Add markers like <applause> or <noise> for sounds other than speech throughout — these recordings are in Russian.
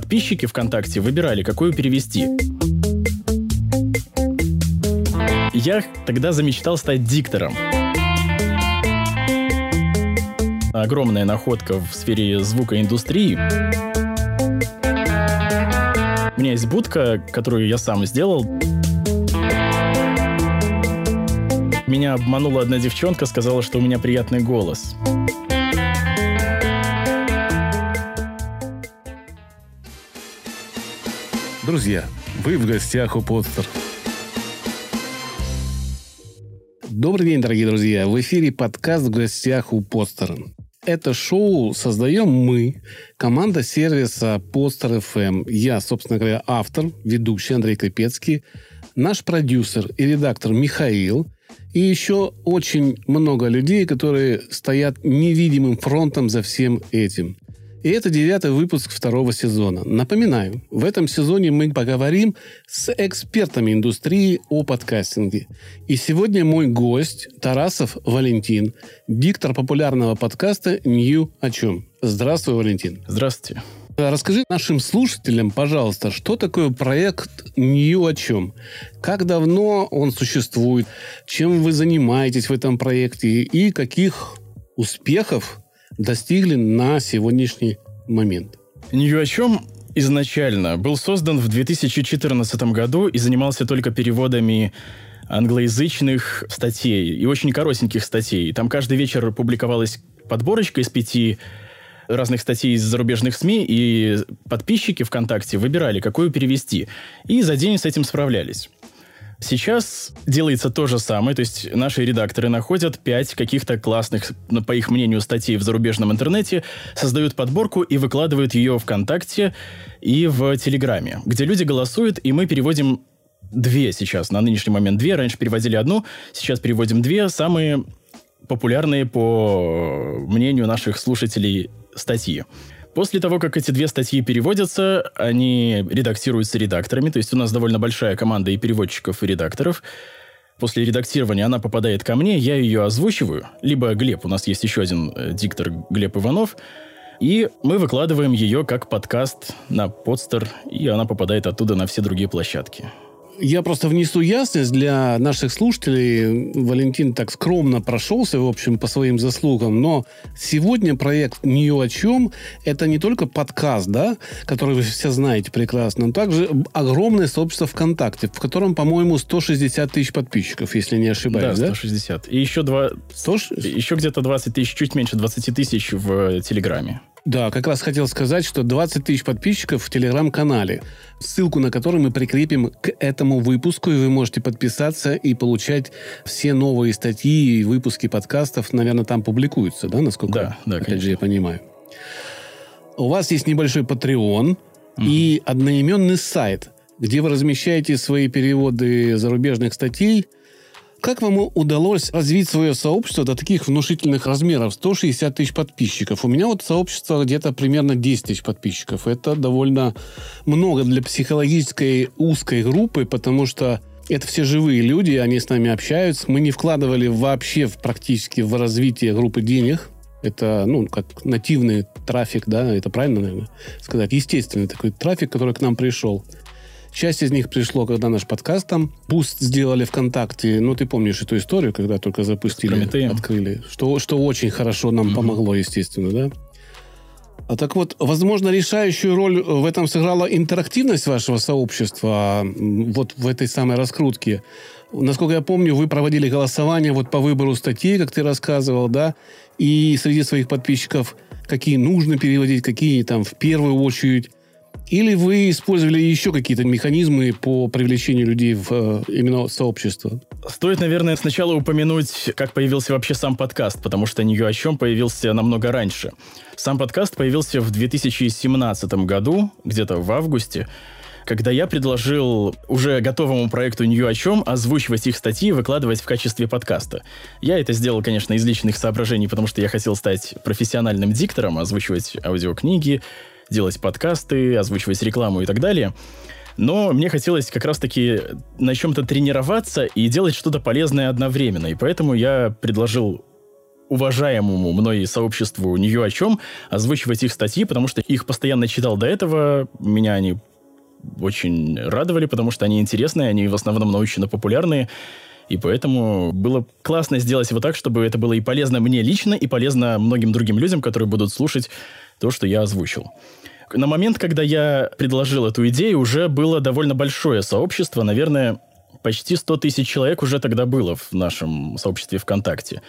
подписчики ВКонтакте выбирали, какую перевести. Я тогда замечтал стать диктором. Огромная находка в сфере звукоиндустрии. У меня есть будка, которую я сам сделал. Меня обманула одна девчонка, сказала, что у меня приятный голос. Друзья, вы в гостях у Подстер. Добрый день, дорогие друзья. В эфире подкаст «В гостях у Постера». Это шоу создаем мы, команда сервиса Постер FM. Я, собственно говоря, автор, ведущий Андрей Крепецкий, наш продюсер и редактор Михаил и еще очень много людей, которые стоят невидимым фронтом за всем этим – и это девятый выпуск второго сезона. Напоминаю, в этом сезоне мы поговорим с экспертами индустрии о подкастинге. И сегодня мой гость Тарасов Валентин, диктор популярного подкаста «Нью о чем». Здравствуй, Валентин. Здравствуйте. Расскажи нашим слушателям, пожалуйста, что такое проект «Нью о чем»? Как давно он существует? Чем вы занимаетесь в этом проекте? И каких успехов достигли на сегодняшний момент. Ни о чем изначально был создан в 2014 году и занимался только переводами англоязычных статей и очень коротеньких статей. Там каждый вечер публиковалась подборочка из пяти разных статей из зарубежных СМИ, и подписчики ВКонтакте выбирали, какую перевести. И за день с этим справлялись. Сейчас делается то же самое, то есть наши редакторы находят пять каких-то классных, ну, по их мнению, статей в зарубежном интернете, создают подборку и выкладывают ее ВКонтакте и в Телеграме, где люди голосуют, и мы переводим две сейчас, на нынешний момент две, раньше переводили одну, сейчас переводим две, самые популярные по мнению наших слушателей статьи. После того, как эти две статьи переводятся, они редактируются редакторами, то есть у нас довольно большая команда и переводчиков, и редакторов. После редактирования она попадает ко мне, я ее озвучиваю, либо Глеб, у нас есть еще один э, диктор Глеб Иванов, и мы выкладываем ее как подкаст на подстер, и она попадает оттуда на все другие площадки. Я просто внесу ясность для наших слушателей. Валентин так скромно прошелся, в общем, по своим заслугам. Но сегодня проект «Не о чем» — это не только подкаст, да, который вы все знаете прекрасно, но также огромное сообщество ВКонтакте, в котором, по-моему, 160 тысяч подписчиков, если не ошибаюсь, да? 160. И еще, два... 100... еще где-то 20 тысяч, чуть меньше 20 тысяч в Телеграме. Да, как раз хотел сказать, что 20 тысяч подписчиков в телеграм-канале, ссылку на который мы прикрепим к этому выпуску, и вы можете подписаться и получать все новые статьи и выпуски подкастов, наверное, там публикуются, да, насколько, да, да, опять конечно. же, я понимаю. У вас есть небольшой Patreon угу. и одноименный сайт, где вы размещаете свои переводы зарубежных статей – как вам удалось развить свое сообщество до таких внушительных размеров? 160 тысяч подписчиков. У меня вот сообщество где-то примерно 10 тысяч подписчиков. Это довольно много для психологической узкой группы, потому что это все живые люди, они с нами общаются. Мы не вкладывали вообще в, практически в развитие группы денег. Это, ну, как нативный трафик, да, это правильно, наверное, сказать. Естественный такой трафик, который к нам пришел. Часть из них пришло, когда наш подкаст там буст сделали ВКонтакте. Ну, ты помнишь эту историю, когда только запустили, открыли. Что, что очень хорошо нам угу. помогло, естественно, да? А так вот, возможно, решающую роль в этом сыграла интерактивность вашего сообщества вот в этой самой раскрутке. Насколько я помню, вы проводили голосование вот по выбору статей, как ты рассказывал, да, и среди своих подписчиков какие нужно переводить, какие там в первую очередь. Или вы использовали еще какие-то механизмы по привлечению людей в э, именно сообщество? Стоит, наверное, сначала упомянуть, как появился вообще сам подкаст, потому что «Нью о чем» появился намного раньше. Сам подкаст появился в 2017 году, где-то в августе, когда я предложил уже готовому проекту «Нью о чем» озвучивать их статьи и выкладывать в качестве подкаста. Я это сделал, конечно, из личных соображений, потому что я хотел стать профессиональным диктором, озвучивать аудиокниги, делать подкасты, озвучивать рекламу и так далее. Но мне хотелось как раз-таки на чем-то тренироваться и делать что-то полезное одновременно. И поэтому я предложил уважаемому мной сообществу «Нью о чем» озвучивать их статьи, потому что их постоянно читал до этого, меня они очень радовали, потому что они интересные, они в основном научно-популярные, и поэтому было классно сделать вот так, чтобы это было и полезно мне лично, и полезно многим другим людям, которые будут слушать то, что я озвучил. На момент, когда я предложил эту идею, уже было довольно большое сообщество, наверное, почти 100 тысяч человек уже тогда было в нашем сообществе ВКонтакте.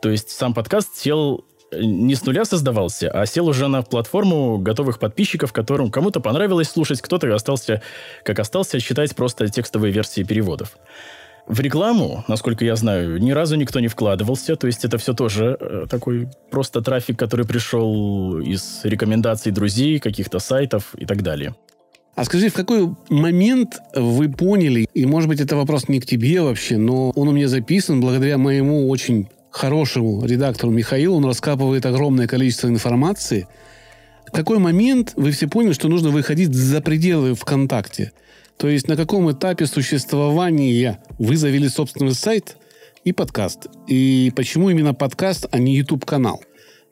То есть сам подкаст сел э, не с нуля создавался, а сел уже на платформу готовых подписчиков, которым кому-то понравилось слушать, кто-то остался, как остался, читать просто текстовые версии переводов. В рекламу, насколько я знаю, ни разу никто не вкладывался. То есть это все тоже э, такой просто трафик, который пришел из рекомендаций друзей, каких-то сайтов и так далее. А скажи, в какой момент вы поняли, и может быть это вопрос не к тебе вообще, но он у меня записан благодаря моему очень хорошему редактору Михаилу, он раскапывает огромное количество информации. В какой момент вы все поняли, что нужно выходить за пределы ВКонтакте? То есть на каком этапе существования вы завели собственный сайт и подкаст? И почему именно подкаст, а не YouTube-канал?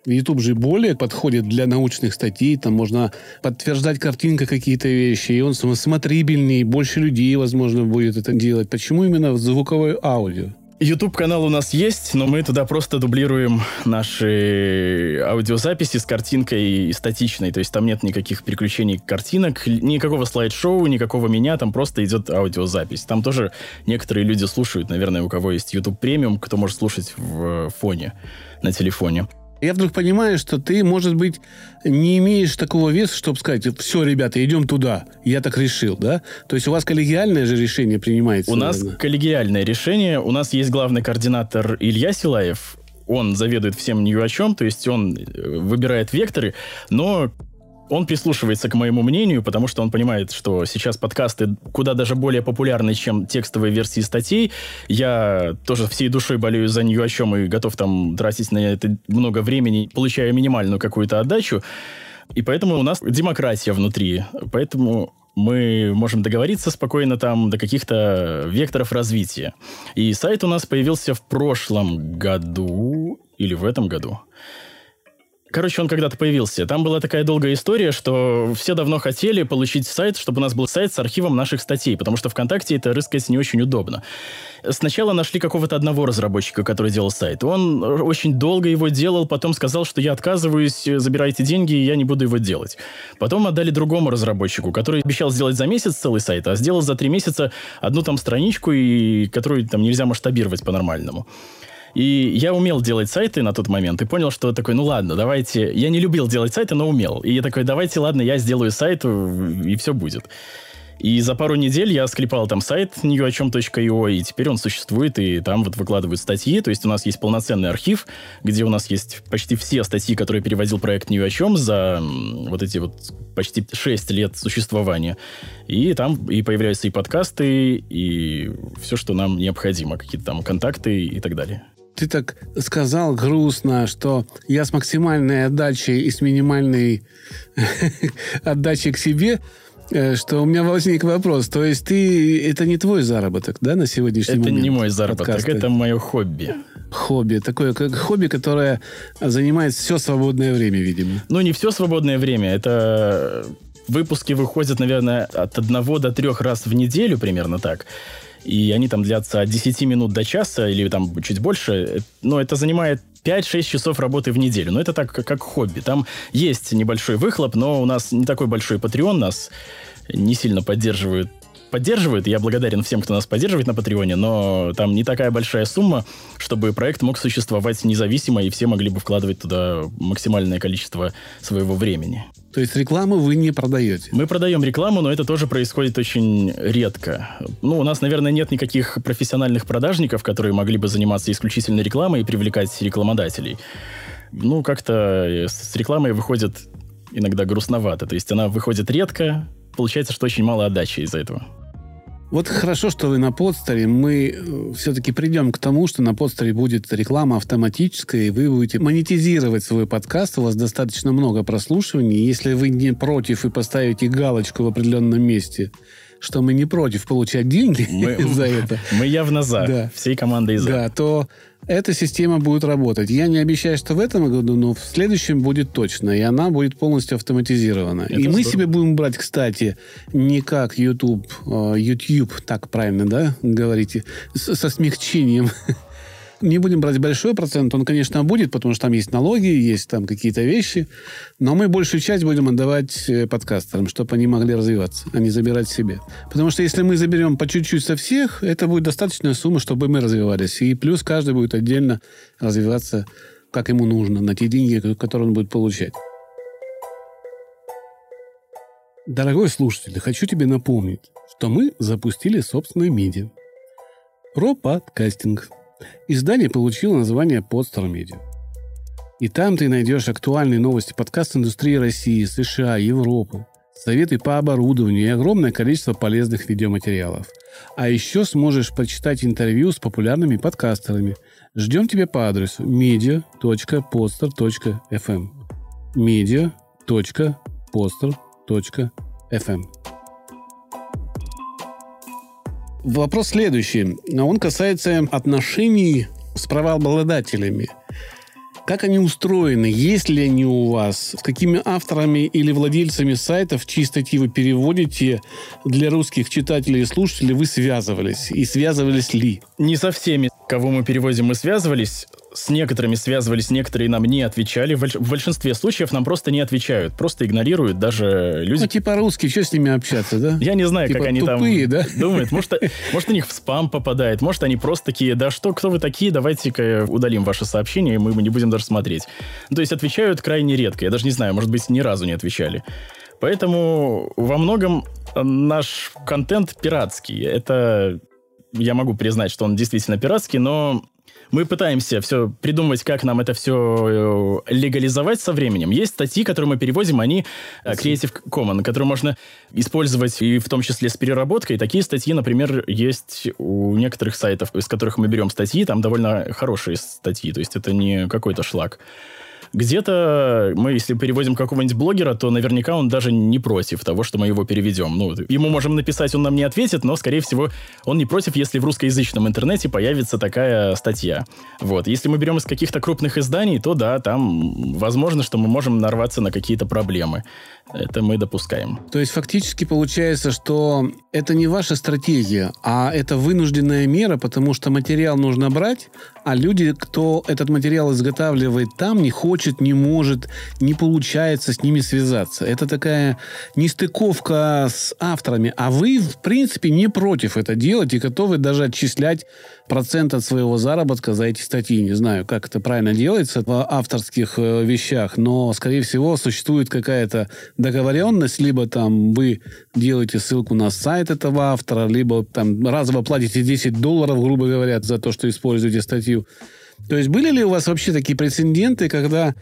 YouTube же более подходит для научных статей, там можно подтверждать картинкой какие-то вещи, и он смотрибельнее, больше людей, возможно, будет это делать. Почему именно звуковое аудио? YouTube-канал у нас есть, но мы туда просто дублируем наши аудиозаписи с картинкой статичной. То есть там нет никаких переключений картинок, никакого слайд-шоу, никакого меня, там просто идет аудиозапись. Там тоже некоторые люди слушают, наверное, у кого есть YouTube премиум, кто может слушать в фоне на телефоне. Я вдруг понимаю, что ты, может быть, не имеешь такого веса, чтобы сказать, все, ребята, идем туда. Я так решил, да? То есть у вас коллегиальное же решение принимается? У наверное. нас коллегиальное решение. У нас есть главный координатор Илья Силаев. Он заведует всем ни о чем, то есть он э, выбирает векторы, но он прислушивается к моему мнению, потому что он понимает, что сейчас подкасты куда даже более популярны, чем текстовые версии статей. Я тоже всей душой болею за нее о чем и готов там тратить на это много времени, получая минимальную какую-то отдачу. И поэтому у нас демократия внутри. Поэтому мы можем договориться спокойно там до каких-то векторов развития. И сайт у нас появился в прошлом году или в этом году. Короче, он когда-то появился. Там была такая долгая история, что все давно хотели получить сайт, чтобы у нас был сайт с архивом наших статей, потому что ВКонтакте это рыскать не очень удобно. Сначала нашли какого-то одного разработчика, который делал сайт. Он очень долго его делал, потом сказал, что я отказываюсь, забирайте деньги, я не буду его делать. Потом отдали другому разработчику, который обещал сделать за месяц целый сайт, а сделал за три месяца одну там страничку, и которую там нельзя масштабировать по-нормальному. И я умел делать сайты на тот момент и понял, что такой, ну ладно, давайте... Я не любил делать сайты, но умел. И я такой, давайте, ладно, я сделаю сайт, и все будет. И за пару недель я склепал там сайт newochem.io, и теперь он существует, и там вот выкладывают статьи. То есть у нас есть полноценный архив, где у нас есть почти все статьи, которые переводил проект New чем за вот эти вот почти 6 лет существования. И там и появляются и подкасты, и все, что нам необходимо, какие-то там контакты и так далее ты так сказал грустно, что я с максимальной отдачей и с минимальной <laughs> отдачей к себе, э, что у меня возник вопрос. То есть ты это не твой заработок, да, на сегодняшний это момент? Это не мой заработок, подкаста? это мое хобби. Хобби. Такое как хобби, которое занимает все свободное время, видимо. Ну, не все свободное время. Это выпуски выходят, наверное, от одного до трех раз в неделю, примерно так и они там длятся от 10 минут до часа или там чуть больше, но это занимает 5-6 часов работы в неделю. Но это так, как хобби. Там есть небольшой выхлоп, но у нас не такой большой Patreon, нас не сильно поддерживают поддерживают. Я благодарен всем, кто нас поддерживает на Патреоне, но там не такая большая сумма, чтобы проект мог существовать независимо, и все могли бы вкладывать туда максимальное количество своего времени. То есть рекламу вы не продаете? Мы продаем рекламу, но это тоже происходит очень редко. Ну, у нас, наверное, нет никаких профессиональных продажников, которые могли бы заниматься исключительно рекламой и привлекать рекламодателей. Ну, как-то с рекламой выходит иногда грустновато. То есть она выходит редко, получается, что очень мало отдачи из-за этого. Вот хорошо, что вы на подстере. Мы э, все-таки придем к тому, что на подстере будет реклама автоматическая, и вы будете монетизировать свой подкаст. У вас достаточно много прослушиваний. Если вы не против и поставите галочку в определенном месте что мы не против получать деньги мы, <laughs> за это. Мы явно за. Да. Всей командой за. Да, то эта система будет работать. Я не обещаю, что в этом году, но в следующем будет точно. И она будет полностью автоматизирована. Это и здорово. мы себе будем брать, кстати, не как YouTube, а, YouTube, так правильно, да, говорите, со смягчением <laughs> не будем брать большой процент, он, конечно, будет, потому что там есть налоги, есть там какие-то вещи, но мы большую часть будем отдавать э, подкастерам, чтобы они могли развиваться, а не забирать себе. Потому что если мы заберем по чуть-чуть со всех, это будет достаточная сумма, чтобы мы развивались. И плюс каждый будет отдельно развиваться, как ему нужно, на те деньги, которые он будет получать. Дорогой слушатель, хочу тебе напомнить, что мы запустили собственное медиа про подкастинг – Издание получило название Podster Media. И там ты найдешь актуальные новости подкаст-индустрии России, США, Европы, советы по оборудованию и огромное количество полезных видеоматериалов. А еще сможешь почитать интервью с популярными подкастерами. Ждем тебя по адресу media.poster.fm media.poster.fm Вопрос следующий. Он касается отношений с правообладателями. Как они устроены? Есть ли они у вас? С какими авторами или владельцами сайтов, чьи статьи вы переводите для русских читателей и слушателей, вы связывались? И связывались ли? Не со всеми, кого мы переводим, мы связывались с некоторыми связывались, некоторые нам не отвечали. В, в большинстве случаев нам просто не отвечают, просто игнорируют даже люди. Ну, типа русские, что с ними общаться, да? Я не знаю, типа как они тупые, там да? думают. Может, может, у них в спам попадает, может, они просто такие, да что, кто вы такие, давайте-ка удалим ваше сообщение, и мы не будем даже смотреть. Ну, то есть отвечают крайне редко. Я даже не знаю, может быть, ни разу не отвечали. Поэтому во многом наш контент пиратский. Это я могу признать, что он действительно пиратский, но мы пытаемся все придумывать, как нам это все э, легализовать со временем. Есть статьи, которые мы переводим, они э, Creative Commons, которые можно использовать и в том числе с переработкой. Такие статьи, например, есть у некоторых сайтов, из которых мы берем статьи, там довольно хорошие статьи, то есть это не какой-то шлак. Где-то мы, если переводим какого-нибудь блогера, то наверняка он даже не против того, что мы его переведем. Ну, ему можем написать, он нам не ответит, но, скорее всего, он не против, если в русскоязычном интернете появится такая статья. Вот. Если мы берем из каких-то крупных изданий, то да, там возможно, что мы можем нарваться на какие-то проблемы. Это мы допускаем. То есть фактически получается, что это не ваша стратегия, а это вынужденная мера, потому что материал нужно брать, а люди, кто этот материал изготавливает там, не хочет, не может, не получается с ними связаться. Это такая нестыковка с авторами. А вы, в принципе, не против это делать и готовы даже отчислять процент от своего заработка за эти статьи. Не знаю, как это правильно делается в авторских э, вещах, но, скорее всего, существует какая-то договоренность, либо там вы делаете ссылку на сайт этого автора, либо там разово платите 10 долларов, грубо говоря, за то, что используете статью. То есть были ли у вас вообще такие прецеденты, когда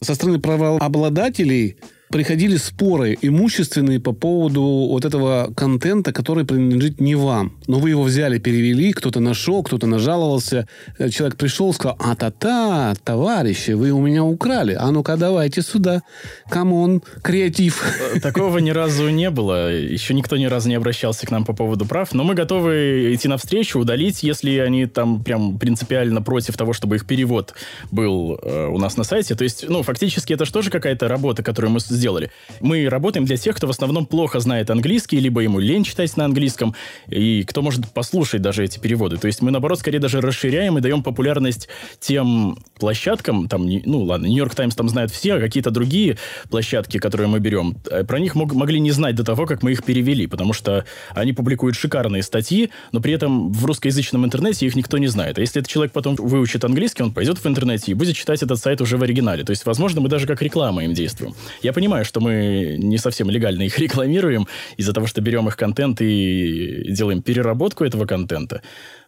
со стороны правообладателей приходили споры имущественные по поводу вот этого контента, который принадлежит не вам. Но вы его взяли, перевели, кто-то нашел, кто-то нажаловался. Э, человек пришел, сказал, а-та-та, товарищи, вы у меня украли. А ну-ка, давайте сюда. Common, creative. Э, такого ни разу не было. Еще никто ни разу не обращался к нам по поводу прав. Но мы готовы идти навстречу, удалить, если они там прям принципиально против того, чтобы их перевод был э, у нас на сайте. То есть, ну, фактически это же тоже какая-то работа, которую мы сделали. Мы работаем для тех, кто в основном плохо знает английский, либо ему лень читать на английском, и кто может послушать даже эти переводы. То есть мы, наоборот, скорее даже расширяем и даем популярность тем площадкам, там, ну ладно, Нью-Йорк Таймс там знают все, а какие-то другие площадки, которые мы берем, э, про них мог, могли не знать до того, как мы их перевели, потому что они публикуют шикарные статьи, но при этом в русскоязычном интернете их никто не знает. А если этот человек потом выучит английский, он пойдет в интернете и будет читать этот сайт уже в оригинале. То есть, возможно, мы даже как реклама им действуем. Я понимаю, понимаю, что мы не совсем легально их <laughs> рекламируем из-за того, что берем их контент и делаем переработку этого контента.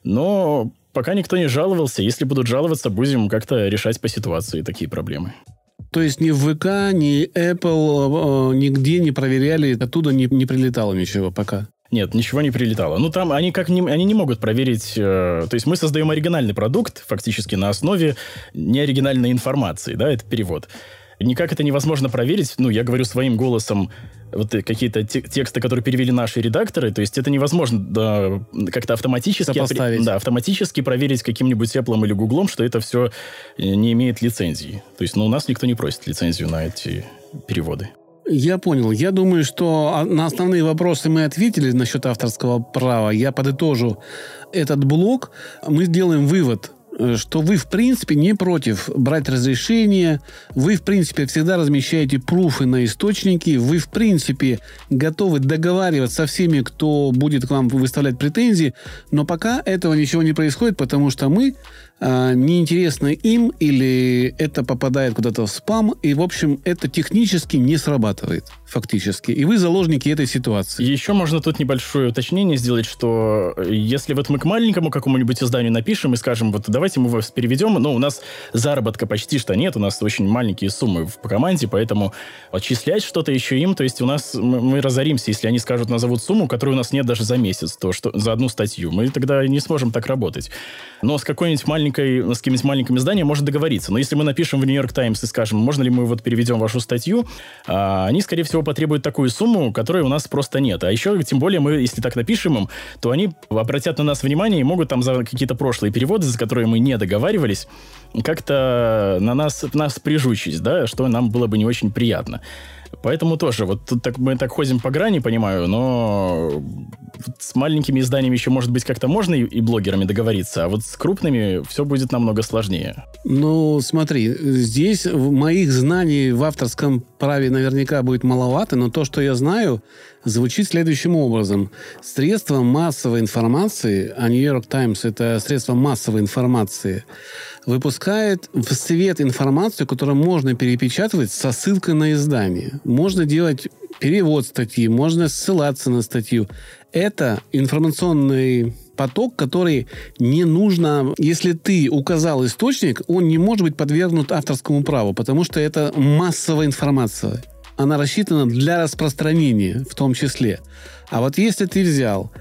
Но пока никто не жаловался. Если будут жаловаться, будем как-то решать по ситуации такие проблемы. То есть ни в ВК, ни Apple э, нигде не проверяли, оттуда не, не прилетало ничего пока? Нет, ничего не прилетало. Ну, там они как не, они не могут проверить... Э, то есть мы создаем оригинальный продукт, фактически на основе неоригинальной информации, да, это перевод. Никак это невозможно проверить. Ну, я говорю своим голосом, вот какие-то те- тексты, которые перевели наши редакторы, то есть это невозможно да, как-то автоматически, Сопоставить. да, автоматически проверить каким-нибудь Apple или Гуглом, что это все не имеет лицензии. То есть, ну, у нас никто не просит лицензию на эти переводы. Я понял. Я думаю, что а, на основные вопросы мы ответили насчет авторского права. Я подытожу этот блок. Мы сделаем вывод э, что вы, в принципе, не против брать разрешение, вы, в принципе, всегда размещаете пруфы на источники, вы, в принципе, готовы договариваться со всеми, кто будет к вам выставлять претензии, но пока этого ничего не происходит, потому что мы а, неинтересно им или это попадает куда-то в спам, и, в общем, это технически не срабатывает, фактически. И вы заложники этой ситуации. Еще можно тут небольшое уточнение сделать, что э, если вот мы к маленькому какому-нибудь изданию напишем и скажем, вот давайте мы вас переведем, но у нас заработка почти что нет, у нас очень маленькие суммы в команде, поэтому отчислять что-то еще им, то есть у нас мы, мы разоримся, если они скажут, назовут сумму, которой у нас нет даже за месяц, то что за одну статью, мы тогда не сможем так работать. Но с какой-нибудь маленькой с каким-нибудь маленьким изданием может договориться. Но если мы напишем в Нью-Йорк Таймс и скажем, можно ли мы вот переведем вашу статью, а, они, скорее всего, потребуют такую сумму, которой у нас просто нет. А еще, тем более, мы, если так напишем им, то они обратят на нас внимание и могут там за какие-то прошлые переводы, за которые мы не договаривались, как-то на нас, нас прижучить, да, что нам было бы не очень приятно. Поэтому тоже, вот тут так, мы так ходим по грани, понимаю, но с маленькими изданиями еще, может быть, как-то можно и, и блогерами договориться, а вот с крупными все будет намного сложнее. Ну, смотри, здесь моих знаний в авторском праве наверняка будет маловато, но то, что я знаю, звучит следующим образом. Средства массовой информации, а New York Times это средство массовой информации, выпускает в свет информацию, которую можно перепечатывать со ссылкой на издание. Можно делать перевод статьи, можно ссылаться на статью. Это информационный поток, который не нужно... Если ты указал источник, он не может быть подвергнут авторскому праву, потому что это массовая информация. Она рассчитана для распространения в том числе. А вот если ты взял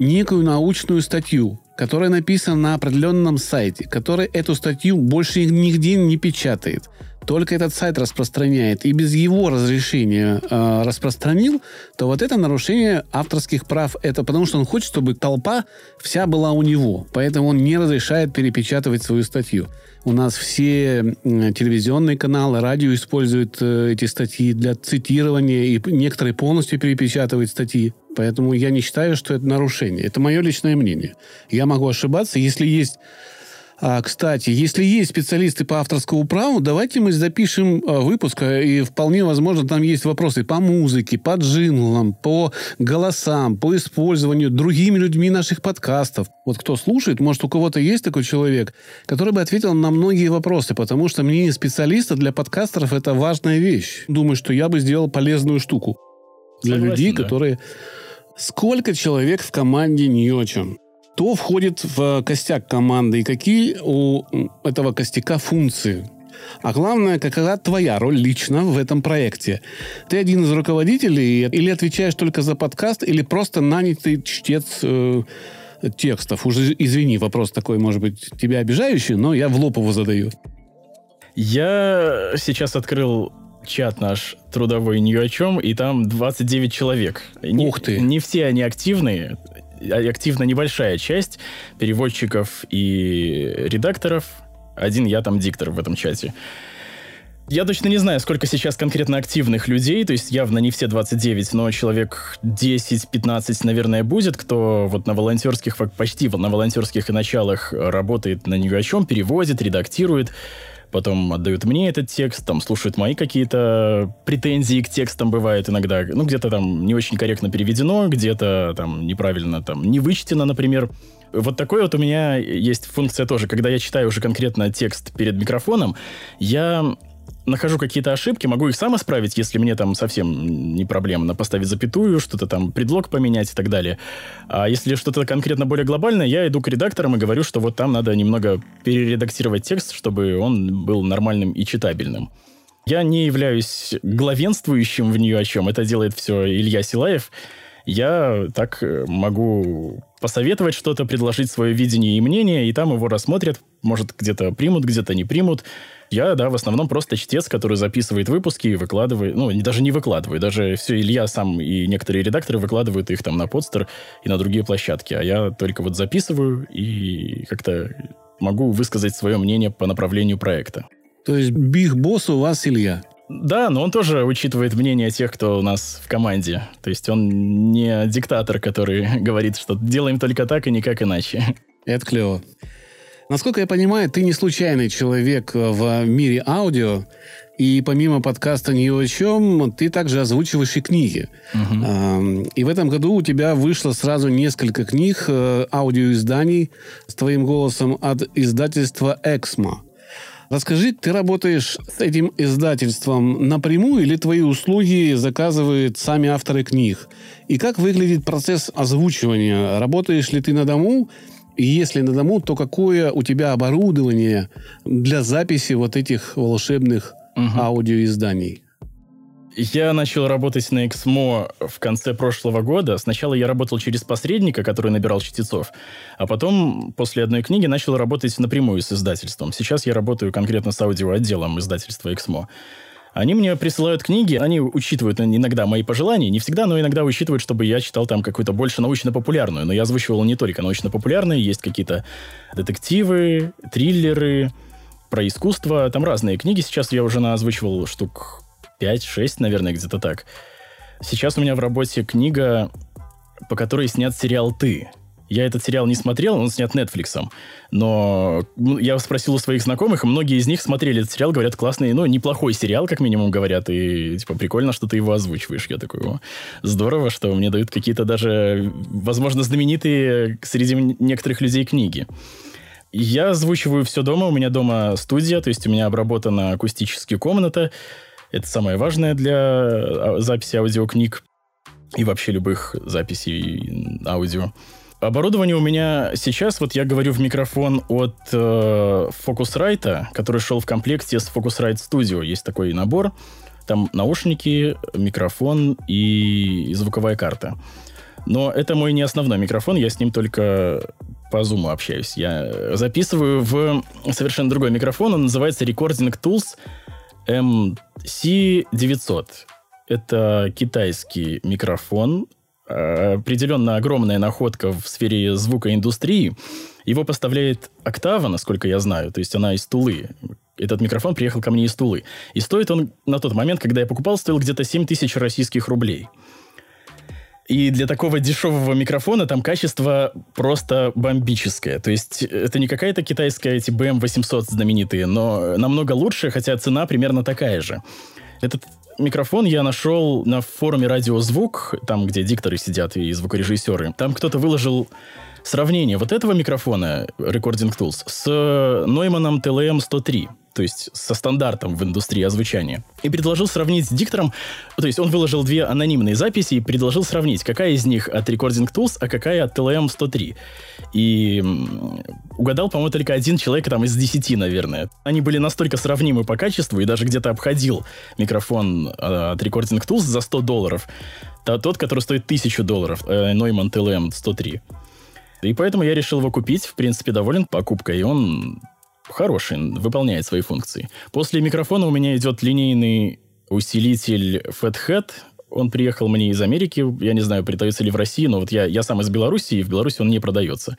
некую научную статью, которая написана на определенном сайте, который эту статью больше нигде не печатает, только этот сайт распространяет и без его разрешения э, распространил, то вот это нарушение авторских прав. Это потому, что он хочет, чтобы толпа вся была у него. Поэтому он не разрешает перепечатывать свою статью. У нас все телевизионные каналы, радио используют э, эти статьи для цитирования, и некоторые полностью перепечатывают статьи. Поэтому я не считаю, что это нарушение. Это мое личное мнение. Я могу ошибаться. Если есть а, кстати, если есть специалисты по авторскому праву, давайте мы запишем а, выпуск, а, и вполне возможно там есть вопросы по музыке, по джинглам, по голосам, по использованию другими людьми наших подкастов. Вот кто слушает, может, у кого-то есть такой человек, который бы ответил на многие вопросы, потому что мнение специалиста для подкастеров – это важная вещь. Думаю, что я бы сделал полезную штуку для Согласен, людей, да. которые... Сколько человек в команде Ньочем? Кто входит в костяк команды и какие у этого костяка функции? А главное, какова твоя роль лично в этом проекте? Ты один из руководителей или отвечаешь только за подкаст, или просто нанятый чтец э, текстов? Уже извини, вопрос такой, может быть, тебя обижающий, но я в лоб его задаю. Я сейчас открыл чат наш трудовой ни о чем, и там 29 человек. Ух ты! Не все они активные, активно небольшая часть переводчиков и редакторов. Один я там диктор в этом чате. Я точно не знаю, сколько сейчас конкретно активных людей, то есть явно не все 29, но человек 10-15, наверное, будет, кто вот на волонтерских, почти на волонтерских началах работает на ни о чем, переводит, редактирует потом отдают мне этот текст, там слушают мои какие-то претензии к текстам бывает иногда. Ну, где-то там не очень корректно переведено, где-то там неправильно там не вычтено, например. Вот такой вот у меня есть функция тоже. Когда я читаю уже конкретно текст перед микрофоном, я нахожу какие-то ошибки, могу их сам исправить, если мне там совсем не проблемно поставить запятую, что-то там, предлог поменять и так далее. А если что-то конкретно более глобальное, я иду к редакторам и говорю, что вот там надо немного перередактировать текст, чтобы он был нормальным и читабельным. Я не являюсь главенствующим в нее о чем. Это делает все Илья Силаев. Я так э, могу посоветовать что-то, предложить свое видение и мнение, и там его рассмотрят, может, где-то примут, где-то не примут. Я, да, в основном просто чтец, который записывает выпуски и выкладывает, ну, даже не выкладывает, даже все Илья сам и некоторые редакторы выкладывают их там на подстер и на другие площадки, а я только вот записываю и как-то могу высказать свое мнение по направлению проекта. То есть биг босс у вас Илья? Да, но он тоже учитывает мнение тех, кто у нас в команде. То есть он не диктатор, который <laughs> говорит, что делаем только так и никак иначе. Это клево. Насколько я понимаю, ты не случайный человек в мире аудио, и помимо подкаста «Ни о чем», ты также озвучиваешь и книги. Угу. И в этом году у тебя вышло сразу несколько книг, э, аудиоизданий с твоим голосом от издательства «Эксмо». Расскажи, ты работаешь с этим издательством напрямую или твои услуги заказывают сами авторы книг? И как выглядит процесс озвучивания? Работаешь ли ты на дому? И если на дому, то какое у тебя оборудование для записи вот этих волшебных угу. аудиоизданий? Я начал работать на Эксмо в конце прошлого года. Сначала я работал через посредника, который набирал чтецов, а потом, после одной книги, начал работать напрямую с издательством. Сейчас я работаю конкретно с аудиоотделом издательства Эксмо. Они мне присылают книги, они учитывают иногда мои пожелания, не всегда, но иногда учитывают, чтобы я читал там какую-то больше научно-популярную. Но я озвучивал не только научно-популярные, есть какие-то детективы, триллеры, про искусство. Там разные книги. Сейчас я уже озвучивал штук 5-6, наверное, где-то так. Сейчас у меня в работе книга, по которой снят сериал «Ты». Я этот сериал не смотрел, он снят Netflix. Но ну, я спросил у своих знакомых, и многие из них смотрели этот сериал, говорят, классный, ну, неплохой сериал, как минимум, говорят, и, типа, прикольно, что ты его озвучиваешь. Я такой, о, здорово, что мне дают какие-то даже, возможно, знаменитые среди некоторых людей книги. Я озвучиваю все дома, у меня дома студия, то есть у меня обработана акустическая комната, это самое важное для а, записи аудиокниг и вообще любых записей аудио. Оборудование у меня сейчас, вот я говорю в микрофон от э, Focusrite, который шел в комплекте с Focusrite Studio. Есть такой набор. Там наушники, микрофон и звуковая карта. Но это мой не основной микрофон, я с ним только по Zoom общаюсь. Я записываю в совершенно другой микрофон, он называется Recording Tools MC900. Это китайский микрофон, э, определенно огромная находка в сфере звукоиндустрии. Его поставляет Октава, насколько я знаю, то есть она из Тулы. Этот микрофон приехал ко мне из Тулы. И стоит он на тот момент, когда я покупал, стоил где-то 7 тысяч российских рублей. И для такого дешевого микрофона там качество просто бомбическое. То есть это не какая-то китайская, эти BM800 знаменитые, но намного лучше, хотя цена примерно такая же. Этот микрофон я нашел на форуме «Радиозвук», там, где дикторы сидят и звукорежиссеры. Там кто-то выложил сравнение вот этого микрофона Recording Tools с Neumann TLM-103 то есть со стандартом в индустрии озвучания. И предложил сравнить с диктором, то есть он выложил две анонимные записи и предложил сравнить, какая из них от Recording Tools, а какая от TLM-103. И угадал, по-моему, только один человек там из десяти, наверное. Они были настолько сравнимы по качеству и даже где-то обходил микрофон а, от Recording Tools за 100 долларов. То, тот, который стоит 1000 долларов, э, Neumann TLM-103. И поэтому я решил его купить. В принципе, доволен покупкой. И он хороший, выполняет свои функции. После микрофона у меня идет линейный усилитель Fathead. Он приехал мне из Америки. Я не знаю, продается ли в России, но вот я, я сам из Беларуси, и в Беларуси он не продается.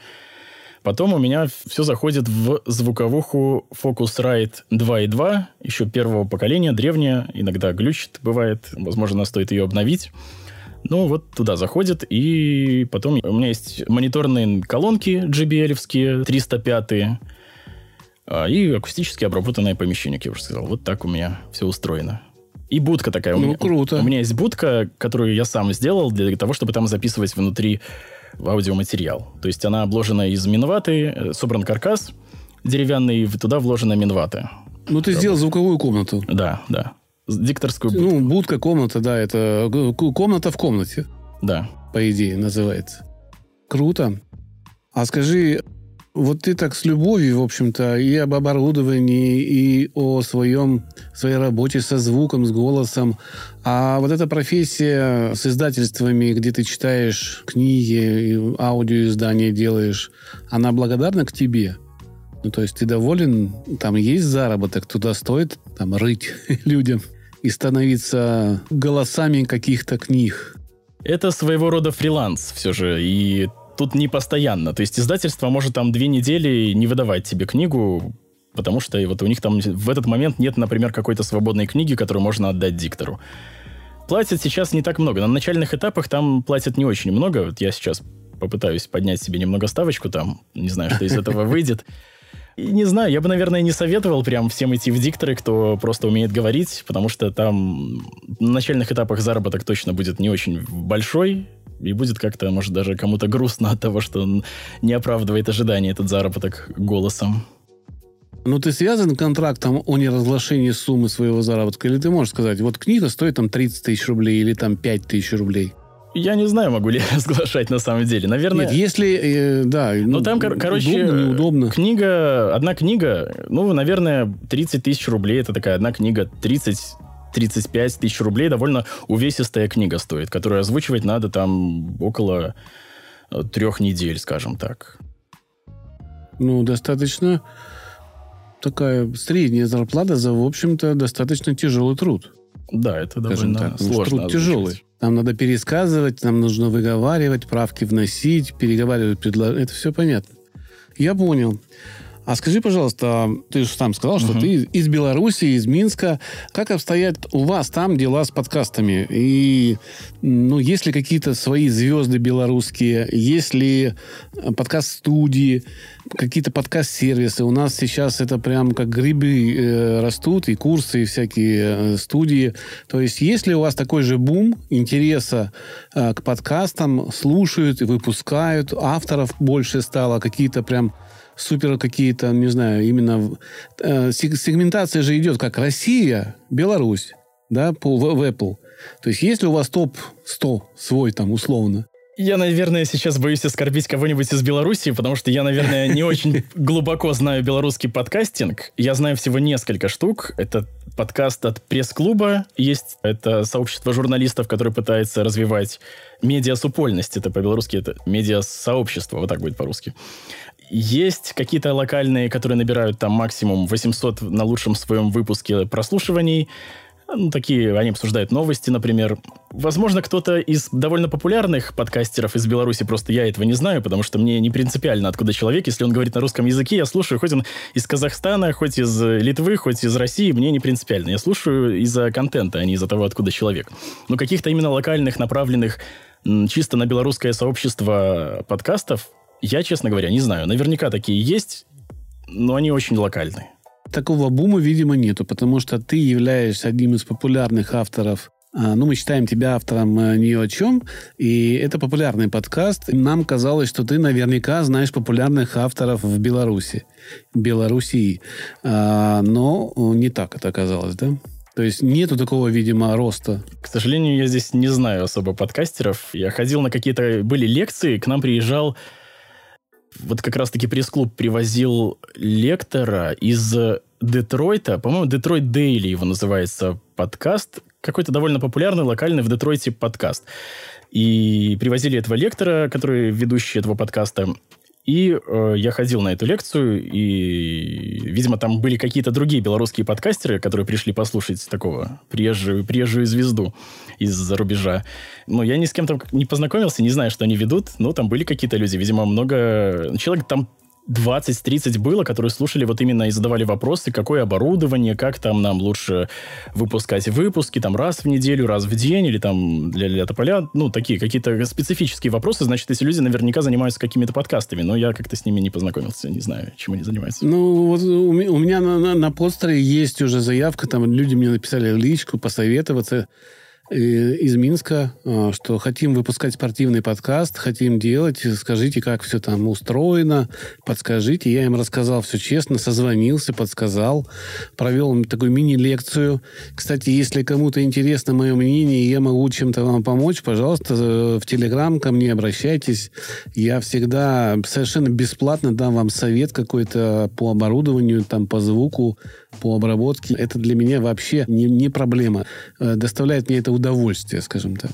Потом у меня все заходит в звуковуху Focusrite 2.2, еще первого поколения, древняя, иногда глючит, бывает, возможно, стоит ее обновить. Ну, вот туда заходит, и потом у меня есть мониторные колонки JBL-евские, 305 а, и акустически обработанное помещение, как я уже сказал. Вот так у меня все устроено. И будка такая. Ну, у меня, круто. У меня есть будка, которую я сам сделал для того, чтобы там записывать внутри аудиоматериал. То есть она обложена из минваты, э, собран каркас деревянный, и туда вложена минвата. Ну, ты сделал звуковую комнату. Да, да. Дикторскую будку. Ну, будка, комната, да, это комната в комнате. Да. По идее, называется. Круто. А скажи, Вот ты так с любовью, в общем-то, и об оборудовании, и о своем, своей работе со звуком, с голосом. А вот эта профессия с издательствами, где ты читаешь книги, аудиоиздания делаешь, она благодарна к тебе? Ну, то есть ты доволен, там есть заработок, туда стоит там рыть <laughs> людям и становиться голосами каких-то книг. Это своего рода фриланс все же, и тут не постоянно. То есть издательство может там две недели не выдавать тебе книгу, потому что вот у них там в этот момент нет, например, какой-то свободной книги, которую можно отдать диктору. Платят сейчас не так много. На начальных этапах там платят не очень много. Вот я сейчас попытаюсь поднять себе немного ставочку там. Не знаю, что из этого <laughs> выйдет. И не знаю, я бы, наверное, не советовал прям всем идти в дикторы, кто просто умеет говорить, потому что там на начальных этапах заработок точно будет не очень большой, и будет как-то, может, даже кому-то грустно от того, что он не оправдывает ожидания этот заработок голосом. Ну, ты связан контрактом о неразглашении суммы своего заработка? Или ты можешь сказать, вот книга стоит там 30 тысяч рублей или там 5 тысяч рублей? Я не знаю, могу ли я <laughs> разглашать на самом деле. Наверное... Нет, если... Э, да. Ну, ну там, кор- короче... Удобно, неудобно. Книга... Одна книга, ну, наверное, 30 тысяч рублей. Это такая одна книга. 30 35 тысяч рублей довольно увесистая книга стоит, которую озвучивать надо там около э, трех недель, скажем так. Ну, достаточно такая средняя зарплата за, в общем-то, достаточно тяжелый труд. Да, это довольно так, сложно. Труд озвучивать. тяжелый. Там надо пересказывать, нам нужно выговаривать, правки вносить, переговаривать, предложить. Это все понятно. Я понял. А скажи, пожалуйста, ты же сам сказал, что угу. ты из Беларуси, из Минска. Как обстоят у вас там дела с подкастами? И, ну, есть ли какие-то свои звезды белорусские? Есть ли э, подкаст-студии? Какие-то подкаст-сервисы? У нас сейчас это прям как грибы э, растут, и курсы, и всякие э, студии. То есть, есть ли у вас такой же бум интереса э, к подкастам? Слушают и выпускают? Авторов больше стало? Какие-то прям супер какие-то, не знаю, именно... Э, сегментация же идет как Россия, Беларусь, да, по, в, в Apple. То есть если у вас топ-100 свой там условно, я, наверное, сейчас боюсь оскорбить кого-нибудь из Беларуси, потому что я, наверное, не очень глубоко знаю белорусский подкастинг. Я знаю всего несколько штук. Это подкаст от пресс-клуба есть. Это сообщество журналистов, которое пытается развивать медиасупольность. Это по-белорусски это медиасообщество, вот так будет по-русски. Есть какие-то локальные, которые набирают там максимум 800 на лучшем своем выпуске прослушиваний. Ну, такие, они обсуждают новости, например. Возможно, кто-то из довольно популярных подкастеров из Беларуси, просто я этого не знаю, потому что мне не принципиально, откуда человек. Если он говорит на русском языке, я слушаю, хоть он из Казахстана, хоть из Литвы, хоть из России, мне не принципиально. Я слушаю из-за контента, а не из-за того, откуда человек. Но каких-то именно локальных, направленных чисто на белорусское сообщество подкастов я, честно говоря, не знаю. Наверняка такие есть, но они очень локальные. Такого бума, видимо, нету, потому что ты являешься одним из популярных авторов а, ну, мы считаем тебя автором э, «Ни о чем», и это популярный подкаст. Нам казалось, что ты наверняка знаешь популярных авторов в Беларуси, Белоруссии. А, но не так это оказалось, да? То есть нету такого, видимо, роста. К сожалению, я здесь не знаю особо подкастеров. Я ходил на какие-то... Были лекции, к нам приезжал вот как раз-таки пресс-клуб привозил лектора из Детройта, по-моему, Детройт Дейли его называется подкаст, какой-то довольно популярный локальный в Детройте подкаст. И привозили этого лектора, который ведущий этого подкаста, и э, я ходил на эту лекцию, и, видимо, там были какие-то другие белорусские подкастеры, которые пришли послушать такого приезжую, приезжую звезду из-за рубежа. Но я ни с кем там не познакомился, не знаю, что они ведут, но там были какие-то люди, видимо, много... Человек там 20-30 было, которые слушали вот именно и задавали вопросы, какое оборудование, как там нам лучше выпускать выпуски, там раз в неделю, раз в день, или там для, для тополя, ну, такие какие-то специфические вопросы, значит, эти люди наверняка занимаются какими-то подкастами, но я как-то с ними не познакомился, не знаю, чем они занимаются. Ну, вот у меня на, на, на постере есть уже заявка, там люди мне написали личку, посоветоваться, из Минска, э, что хотим выпускать спортивный подкаст, хотим делать, скажите, как все там устроено, подскажите. Я им рассказал все честно, созвонился, подсказал, провел такую мини-лекцию. Кстати, если кому-то интересно мое мнение, я могу чем-то вам помочь, пожалуйста, в Телеграм ко мне обращайтесь. Я всегда совершенно бесплатно дам вам совет какой-то по оборудованию, там, по звуку, по обработке. Это для меня вообще не, не проблема. Э, доставляет мне это удовольствие, скажем так.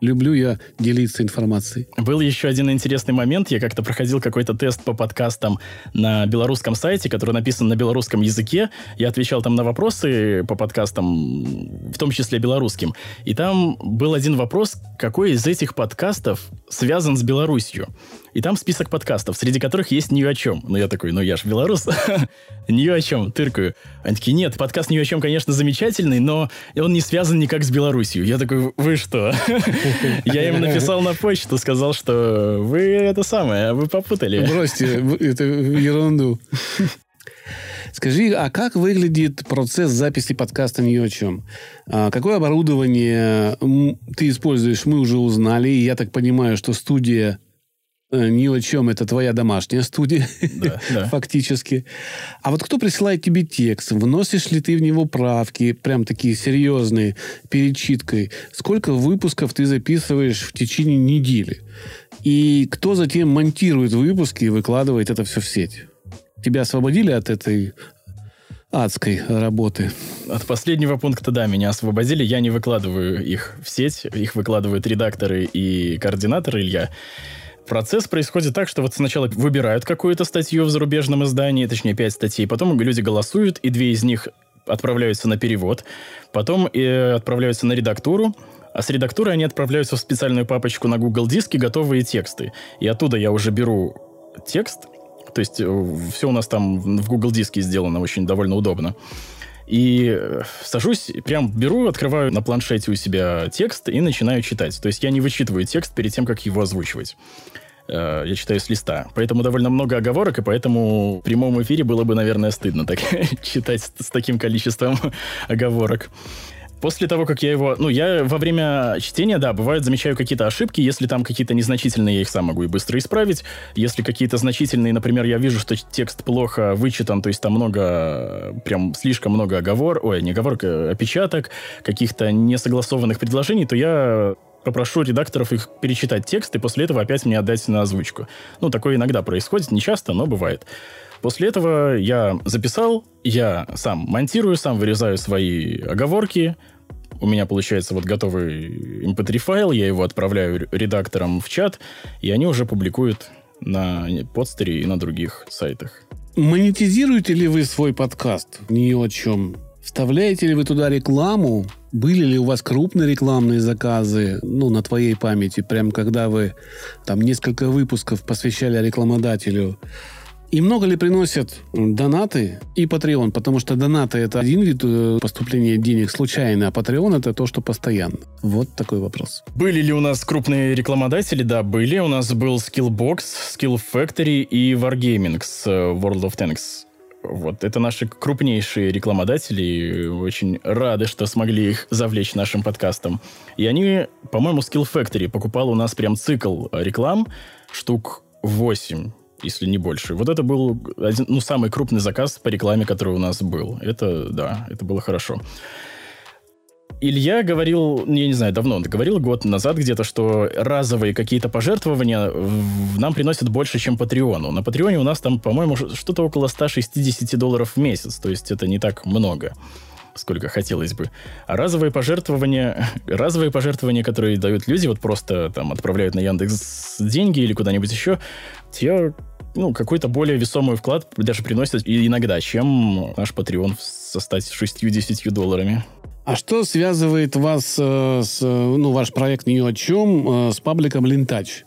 Люблю я делиться информацией. Был еще один интересный момент. Я как-то проходил какой-то тест по подкастам на белорусском сайте, который написан на белорусском языке. Я отвечал там на вопросы по подкастам, в том числе белорусским. И там был один вопрос, какой из этих подкастов связан с Беларусью. И там список подкастов, среди которых есть «Ни о чем». Ну, я такой, ну, я ж белорус. <laughs> «Ни о чем», тыркаю. Они такие, нет, подкаст «Ни о чем», конечно, замечательный, но он не связан никак с Беларусью. Я такой, вы что? <laughs> Я им написал на почту, сказал, что вы это самое, вы попутали. Бросьте это ерунду. Скажи, а как выглядит процесс записи подкаста «Ни о чем»? А какое оборудование ты используешь, мы уже узнали. Я так понимаю, что студия ни о чем, это твоя домашняя студия, да, <laughs> да. фактически. А вот кто присылает тебе текст? Вносишь ли ты в него правки, прям такие серьезные, перечиткой? Сколько выпусков ты записываешь в течение недели? И кто затем монтирует выпуски и выкладывает это все в сеть? Тебя освободили от этой адской работы. От последнего пункта, да, меня освободили. Я не выкладываю их в сеть. Их выкладывают редакторы и координаторы Илья. Процесс происходит так, что вот сначала выбирают какую-то статью в зарубежном издании, точнее, пять статей, потом люди голосуют, и две из них отправляются на перевод, потом э, отправляются на редактуру, а с редактуры они отправляются в специальную папочку на Google Диске готовые тексты. И оттуда я уже беру текст, то есть э, все у нас там в Google Диске сделано очень довольно удобно. И э, сажусь, прям беру, открываю на планшете у себя текст и начинаю читать. То есть я не вычитываю текст перед тем, как его озвучивать. Э, я читаю с листа. Поэтому довольно много оговорок, и поэтому в прямом эфире было бы, наверное, стыдно так <laughs> читать с, с таким количеством <laughs> оговорок. После того, как я его... Ну, я во время чтения, да, бывает, замечаю какие-то ошибки. Если там какие-то незначительные, я их сам могу и быстро исправить. Если какие-то значительные, например, я вижу, что текст плохо вычитан, то есть там много, прям слишком много оговор... Ой, не оговорок, а опечаток, каких-то несогласованных предложений, то я попрошу редакторов их перечитать текст и после этого опять мне отдать на озвучку. Ну, такое иногда происходит, не часто, но бывает. После этого я записал, я сам монтирую, сам вырезаю свои оговорки, у меня получается вот готовый mp3 файл, я его отправляю редакторам в чат, и они уже публикуют на подстере и на других сайтах. Монетизируете ли вы свой подкаст? Ни о чем. Вставляете ли вы туда рекламу? Были ли у вас крупные рекламные заказы, ну, на твоей памяти, прям когда вы там несколько выпусков посвящали рекламодателю? И много ли приносят донаты и Patreon? Потому что донаты – это один вид э, поступления денег случайно, а Patreon – это то, что постоянно. Вот такой вопрос. Были ли у нас крупные рекламодатели? Да, были. У нас был Skillbox, Skill Factory и Wargaming с э, World of Tanks. Вот, это наши крупнейшие рекламодатели. Очень рады, что смогли их завлечь нашим подкастом. И они, по-моему, Skill Factory покупал у нас прям цикл реклам, штук 8 если не больше. Вот это был один, ну, самый крупный заказ по рекламе, который у нас был. Это, да, это было хорошо. Илья говорил, я не знаю, давно он говорил, год назад где-то, что разовые какие-то пожертвования нам приносят больше, чем Патреону. На Патреоне у нас там, по-моему, что-то около 160 долларов в месяц, то есть это не так много сколько хотелось бы. А разовые пожертвования, <laughs> разовые пожертвования, которые дают люди, вот просто там отправляют на Яндекс деньги или куда-нибудь еще, те ну, какой-то более весомый вклад даже приносят иногда, чем наш Patreon со 160 долларами. А что связывает вас э, с, ну, ваш проект ни о чем, э, с пабликом Лентач?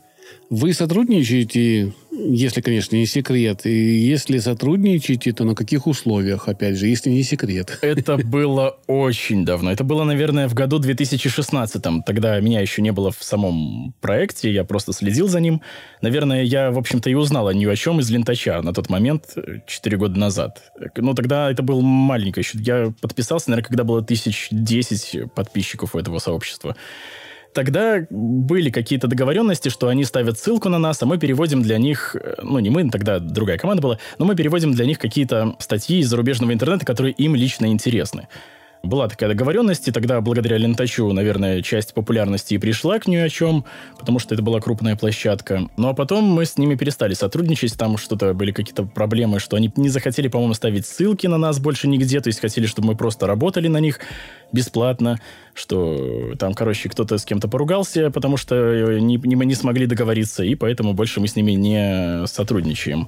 Вы сотрудничаете, если, конечно, не секрет, и если сотрудничаете, то на каких условиях, опять же, если не секрет? Это было очень давно. Это было, наверное, в году 2016. Тогда меня еще не было в самом проекте, я просто следил за ним. Наверное, я, в общем-то, и узнал о ни о чем из Лентача на тот момент, 4 года назад. Ну, тогда это был маленький еще. Я подписался, наверное, когда было тысяч десять подписчиков у этого сообщества тогда были какие-то договоренности, что они ставят ссылку на нас, а мы переводим для них, э, ну не мы, тогда другая команда была, но мы переводим для них какие-то статьи из зарубежного интернета, которые им лично интересны была такая договоренность, и тогда благодаря Лентачу, наверное, часть популярности и пришла к нее о чем, потому что это была крупная площадка. Ну а потом мы с ними перестали сотрудничать, там что-то были какие-то проблемы, что они не захотели, по-моему, ставить ссылки на нас больше нигде, то есть хотели, чтобы мы просто работали на них бесплатно, что там, короче, кто-то с кем-то поругался, потому что не, не, мы не смогли договориться, и поэтому больше мы с ними не сотрудничаем.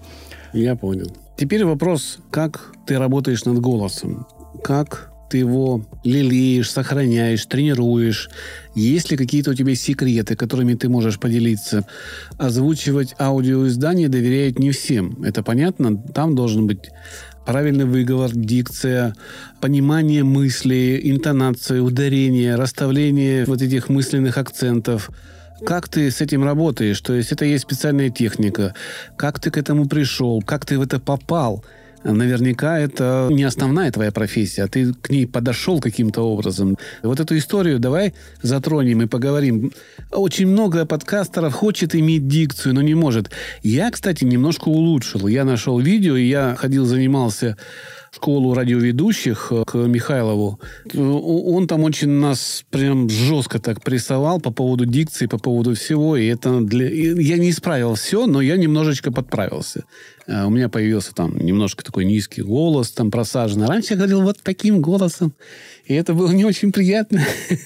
Я понял. Теперь вопрос, как ты работаешь над голосом? Как ты его лелеешь, сохраняешь, тренируешь? Есть ли какие-то у тебя секреты, которыми ты можешь поделиться? Озвучивать аудиоиздание доверяют не всем. Это понятно? Там должен быть правильный выговор, дикция, понимание мысли, интонация, ударение, расставление вот этих мысленных акцентов. Как ты с этим работаешь? То есть это есть специальная техника. Как ты к этому пришел? Как ты в это попал? Наверняка это не основная твоя профессия, а ты к ней подошел каким-то образом. Вот эту историю давай затронем и поговорим. Очень много подкастеров хочет иметь дикцию, но не может. Я, кстати, немножко улучшил. Я нашел видео, и я ходил, занимался школу радиоведущих э, к Михайлову. Он там очень нас прям жестко так прессовал по поводу дикции, по поводу всего. И это для... Я не исправил все, но я немножечко подправился. Э, у меня появился там немножко такой низкий голос, там просаженный. Раньше я говорил вот таким голосом, и это было не очень приятно. <laughs>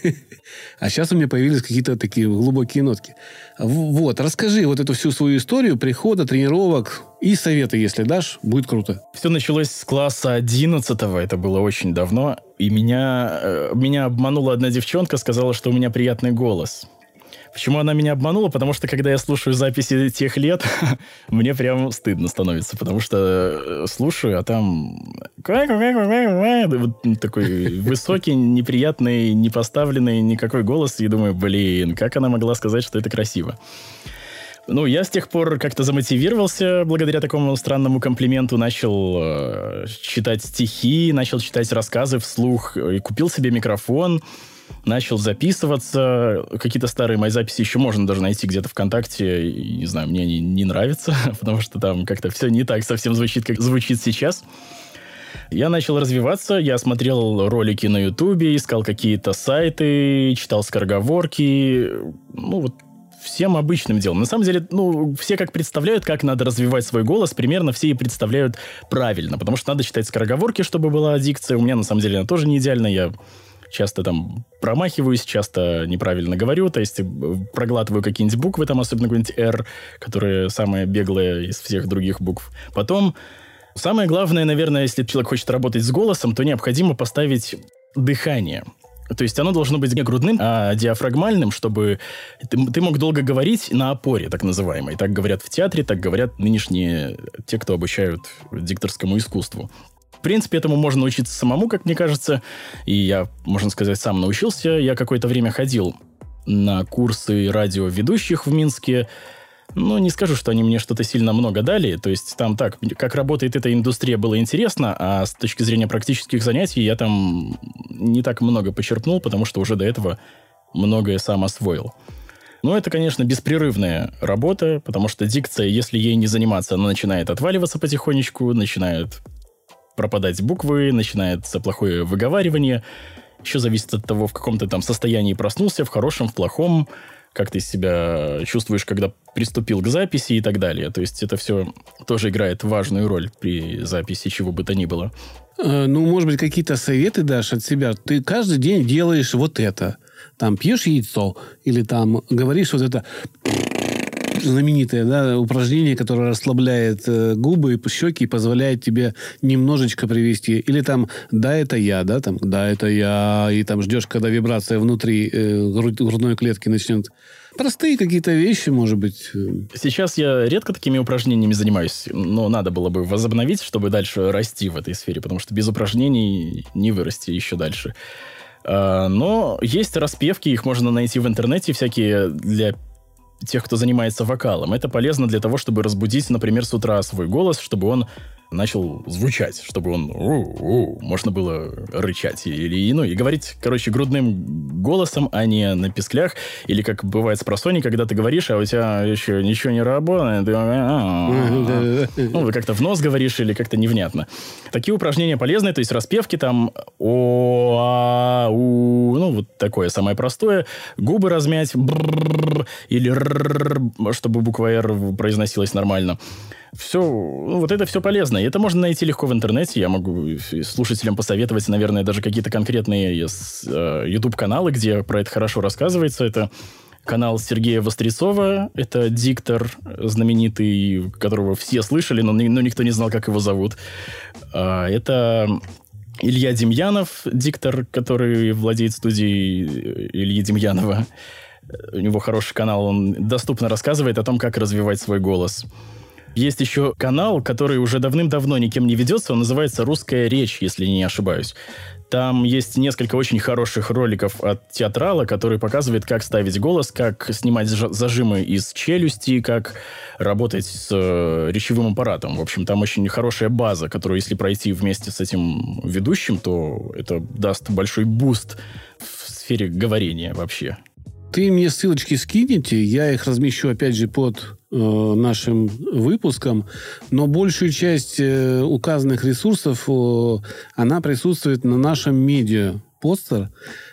А сейчас у меня появились какие-то такие глубокие нотки. Вот, расскажи вот эту всю свою историю прихода, тренировок и советы, если дашь, будет круто. Все началось с класса 11 это было очень давно, и меня, э, меня обманула одна девчонка, сказала, что у меня приятный голос. Почему она меня обманула? Потому что, когда я слушаю записи тех лет, <laughs> мне прям стыдно становится, потому что э, слушаю, а там такой высокий, неприятный, не поставленный никакой голос, и думаю, блин, как она могла сказать, что это красиво? Ну, я с тех пор как-то замотивировался благодаря такому странному комплименту, начал э, читать стихи, начал читать рассказы вслух, и купил себе микрофон, начал записываться. Какие-то старые мои записи еще можно даже найти где-то ВКонтакте. И, не знаю, мне они не нравятся, <laughs> потому что там как-то все не так совсем звучит, как звучит сейчас. Я начал развиваться, я смотрел ролики на Ютубе, искал какие-то сайты, читал скороговорки. Ну, вот всем обычным делом. На самом деле, ну, все как представляют, как надо развивать свой голос, примерно все и представляют правильно, потому что надо читать скороговорки, чтобы была дикция. У меня, на самом деле, она тоже не идеальная. Я часто там промахиваюсь, часто неправильно говорю, то есть э, проглатываю какие-нибудь буквы, там особенно какой-нибудь R, которые самые беглые из всех других букв. Потом самое главное, наверное, если человек хочет работать с голосом, то необходимо поставить дыхание. То есть оно должно быть не грудным, а диафрагмальным, чтобы ты, ты мог долго говорить на опоре, так называемой. Так говорят в театре, так говорят нынешние те, кто обучают дикторскому искусству. В принципе, этому можно научиться самому, как мне кажется. И я, можно сказать, сам научился. Я какое-то время ходил на курсы радиоведущих в Минске. Но не скажу, что они мне что-то сильно много дали. То есть там так, как работает эта индустрия, было интересно, а с точки зрения практических занятий я там не так много почерпнул, потому что уже до этого многое сам освоил. Но это, конечно, беспрерывная работа, потому что дикция, если ей не заниматься, она начинает отваливаться потихонечку, начинает пропадать буквы, начинается плохое выговаривание. Еще зависит от того, в каком ты там состоянии проснулся, в хорошем, в плохом, как ты себя чувствуешь, когда приступил к записи и так далее. То есть это все тоже играет важную роль при записи чего бы то ни было. Э, ну, может быть, какие-то советы дашь от себя? Ты каждый день делаешь вот это. Там пьешь яйцо или там говоришь вот это знаменитое да, упражнение, которое расслабляет э, губы и щеки и позволяет тебе немножечко привести. Или там «да, это я», да, там «да, это я», и там ждешь, когда вибрация внутри э, грудной клетки начнет простые какие-то вещи, может быть. Сейчас я редко такими упражнениями занимаюсь, но надо было бы возобновить, чтобы дальше расти в этой сфере, потому что без упражнений не вырасти еще дальше. А, но есть распевки, их можно найти в интернете, всякие для тех, кто занимается вокалом. Это полезно для того, чтобы разбудить, например, с утра свой голос, чтобы он начал звучать, чтобы он у-у, можно было рычать или ну и говорить, короче, грудным голосом, а не на писклях или как бывает с просони, когда ты говоришь, а у тебя еще ничего не работает, <laughs> ну вы как-то в нос говоришь или как-то невнятно. Такие упражнения полезны, то есть распевки там о а у ну вот такое самое простое, губы размять или чтобы буква р произносилась нормально все, ну, вот это все полезно. И это можно найти легко в интернете. Я могу слушателям посоветовать, наверное, даже какие-то конкретные э, YouTube-каналы, где про это хорошо рассказывается. Это канал Сергея Вострецова. Это диктор знаменитый, которого все слышали, но, но никто не знал, как его зовут. А, это Илья Демьянов, диктор, который владеет студией э, Ильи Демьянова. У него хороший канал, он доступно рассказывает о том, как развивать свой голос. Есть еще канал, который уже давным-давно никем не ведется. Он называется «Русская речь», если не ошибаюсь. Там есть несколько очень хороших роликов от театрала, который показывает, как ставить голос, как снимать зажимы из челюсти, как работать с э, речевым аппаратом. В общем, там очень хорошая база, которую, если пройти вместе с этим ведущим, то это даст большой буст в сфере говорения вообще. Ты мне ссылочки скинете, я их размещу, опять же, под нашим выпуском, но большую часть э, указанных ресурсов, э, она присутствует на нашем медиа постер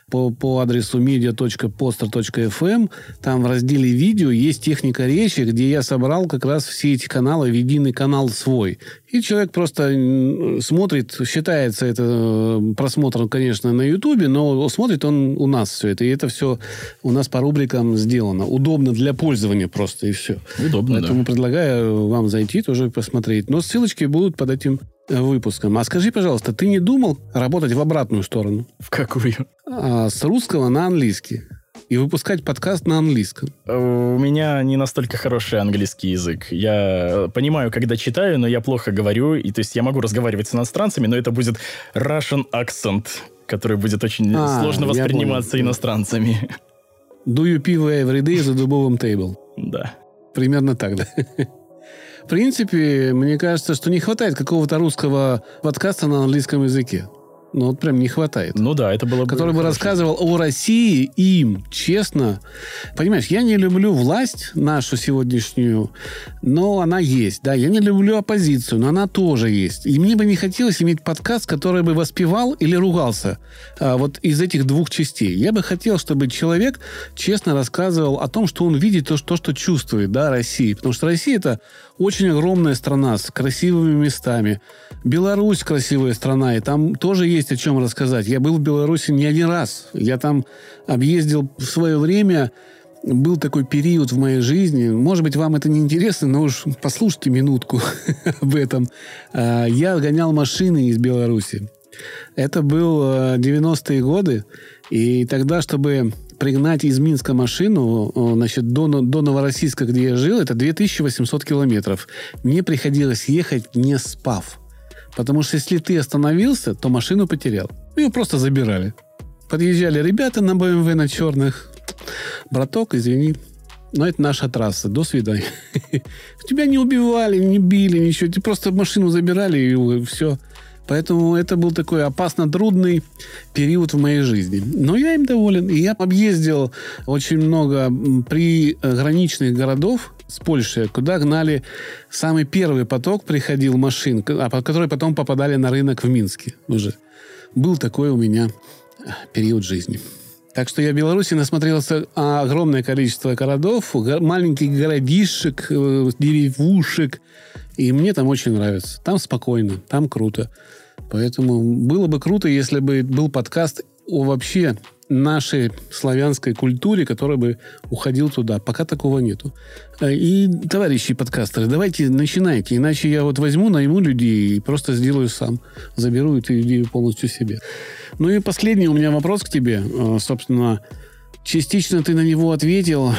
по, по адресу media.poster.fm. Там в разделе видео есть техника речи, где я собрал как раз все эти каналы в единый канал свой. И человек просто смотрит, считается это э, просмотром, конечно, на Ютубе, но смотрит он у нас все это. И это все у нас по рубрикам сделано. Удобно для пользования просто, и все. Удобно, Поэтому да. предлагаю вам зайти тоже посмотреть. Но ссылочки будут под этим выпуском. А скажи, пожалуйста, ты не думал работать в обратную сторону? В какую? А, с русского на английский. И выпускать подкаст на английском. У меня не настолько хороший английский язык. Я понимаю, когда читаю, но я плохо говорю. И то есть я могу разговаривать с иностранцами, но это будет Russian accent, который будет очень а, сложно восприниматься иностранцами. Дую пиво every day за дубовым тейбл. Да. Примерно так, да. <laughs> В принципе, мне кажется, что не хватает какого-то русского подкаста на английском языке. Ну, вот прям не хватает. Ну да, это было бы Который бы рассказывал о России им, честно. Понимаешь, я не люблю власть нашу сегодняшнюю, но она есть. Да, я не люблю оппозицию, но она тоже есть. И мне бы не хотелось иметь подкаст, который бы воспевал или ругался а, вот из этих двух частей. Я бы хотел, чтобы человек честно рассказывал о том, что он видит, то, что, что чувствует, да, России. Потому что Россия – это очень огромная страна с красивыми местами. Беларусь красивая страна, и там тоже есть о чем рассказать. Я был в Беларуси не один раз. Я там объездил в свое время был такой период в моей жизни. Может быть, вам это не интересно, но уж послушайте минутку <laughs> об этом. А, я гонял машины из Беларуси. Это был 90-е годы. И тогда, чтобы пригнать из Минска машину значит, до, до Новороссийска, где я жил, это 2800 километров. Мне приходилось ехать не спав. Потому что если ты остановился, то машину потерял. Ее просто забирали. Подъезжали ребята на БМВ на черных. Браток, извини, но это наша трасса. До свидания. <laughs> Тебя не убивали, не били, ничего. Ты просто машину забирали и все. Поэтому это был такой опасно трудный период в моей жизни. Но я им доволен. И я объездил очень много приграничных городов с Польшей, куда гнали самый первый поток приходил машин, а которые потом попадали на рынок в Минске уже. Был такой у меня период жизни. Так что я в Беларуси насмотрелся огромное количество городов, маленьких городишек, э, деревушек. И мне там очень нравится. Там спокойно, там круто. Поэтому было бы круто, если бы был подкаст о вообще нашей славянской культуре, который бы уходил туда. Пока такого нету. Э, и, товарищи подкастеры, давайте начинайте, иначе я вот возьму, найму людей и просто сделаю сам. Заберу эту идею полностью себе. Ну и последний у меня вопрос к тебе. Э, собственно, частично ты на него ответил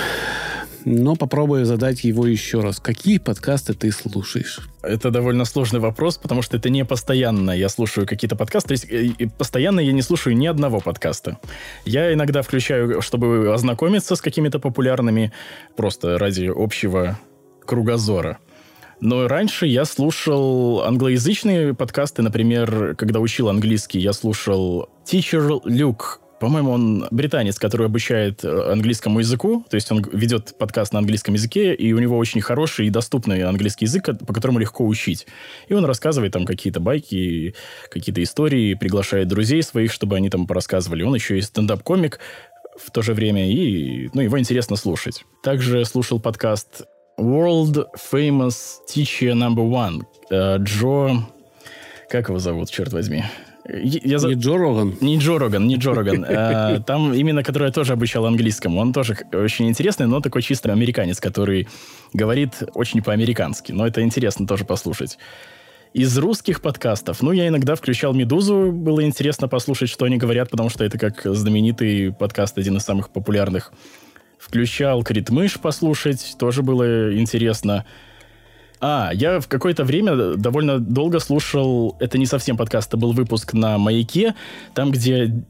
но попробую задать его еще раз. Какие подкасты ты слушаешь? Это довольно сложный вопрос, потому что это не постоянно я слушаю какие-то подкасты. То есть э, постоянно я не слушаю ни одного подкаста. Я иногда включаю, чтобы ознакомиться с какими-то популярными, просто ради общего кругозора. Но раньше я слушал англоязычные подкасты, например, когда учил английский, я слушал Teacher Luke по-моему, он британец, который обучает э, английскому языку, то есть он ведет подкаст на английском языке, и у него очень хороший и доступный английский язык, по которому легко учить. И он рассказывает там какие-то байки, какие-то истории, приглашает друзей своих, чтобы они там порассказывали. Он еще и стендап-комик в то же время, и ну, его интересно слушать. Также слушал подкаст World Famous Teacher Number One. Э, Джо... Как его зовут, черт возьми? Я за... Не Джо Роган? Не Джо Роган, не Джо Роган. <laughs> Э, там именно, который я тоже обучал английскому. Он тоже очень интересный, но такой чисто американец, который говорит очень по-американски. Но это интересно тоже послушать. Из русских подкастов, ну, я иногда включал «Медузу», было интересно послушать, что они говорят, потому что это как знаменитый подкаст, один из самых популярных. Включал «Критмыш» послушать, тоже было интересно. А, я в какое-то время довольно долго слушал, это не совсем подкаст, это был выпуск на «Маяке», там, где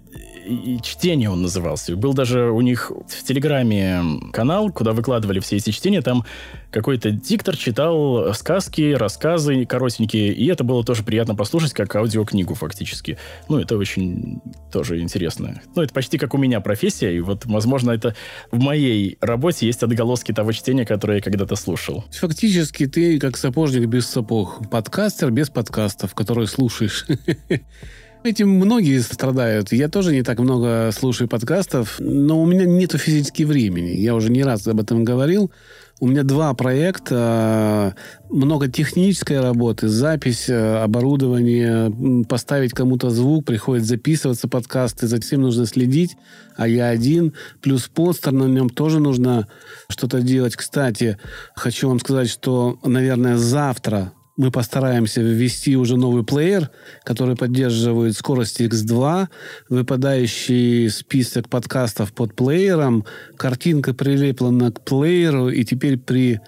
и чтение он назывался. Был даже у них в Телеграме канал, куда выкладывали все эти чтения. Там какой-то диктор читал сказки, рассказы коротенькие, и это было тоже приятно послушать, как аудиокнигу фактически. Ну, это очень тоже интересно. Ну, это почти как у меня профессия, и вот, возможно, это в моей работе есть отголоски того чтения, которое я когда-то слушал. Фактически ты как сапожник без сапог, подкастер без подкастов, которые слушаешь. <laughs> Этим многие страдают. Я тоже не так много слушаю подкастов, но у меня нет физически времени. Я уже не раз об этом говорил. У меня два проекта, много технической работы, запись, э, оборудование, поставить кому-то звук, приходит записываться подкасты, за всем нужно следить, а я один, плюс постер, на нем тоже нужно что-то делать. Кстати, хочу вам сказать, что, наверное, завтра мы постараемся ввести уже новый плеер, который поддерживает скорость X2, выпадающий список подкастов под плеером, картинка прилеплена к плееру, и теперь при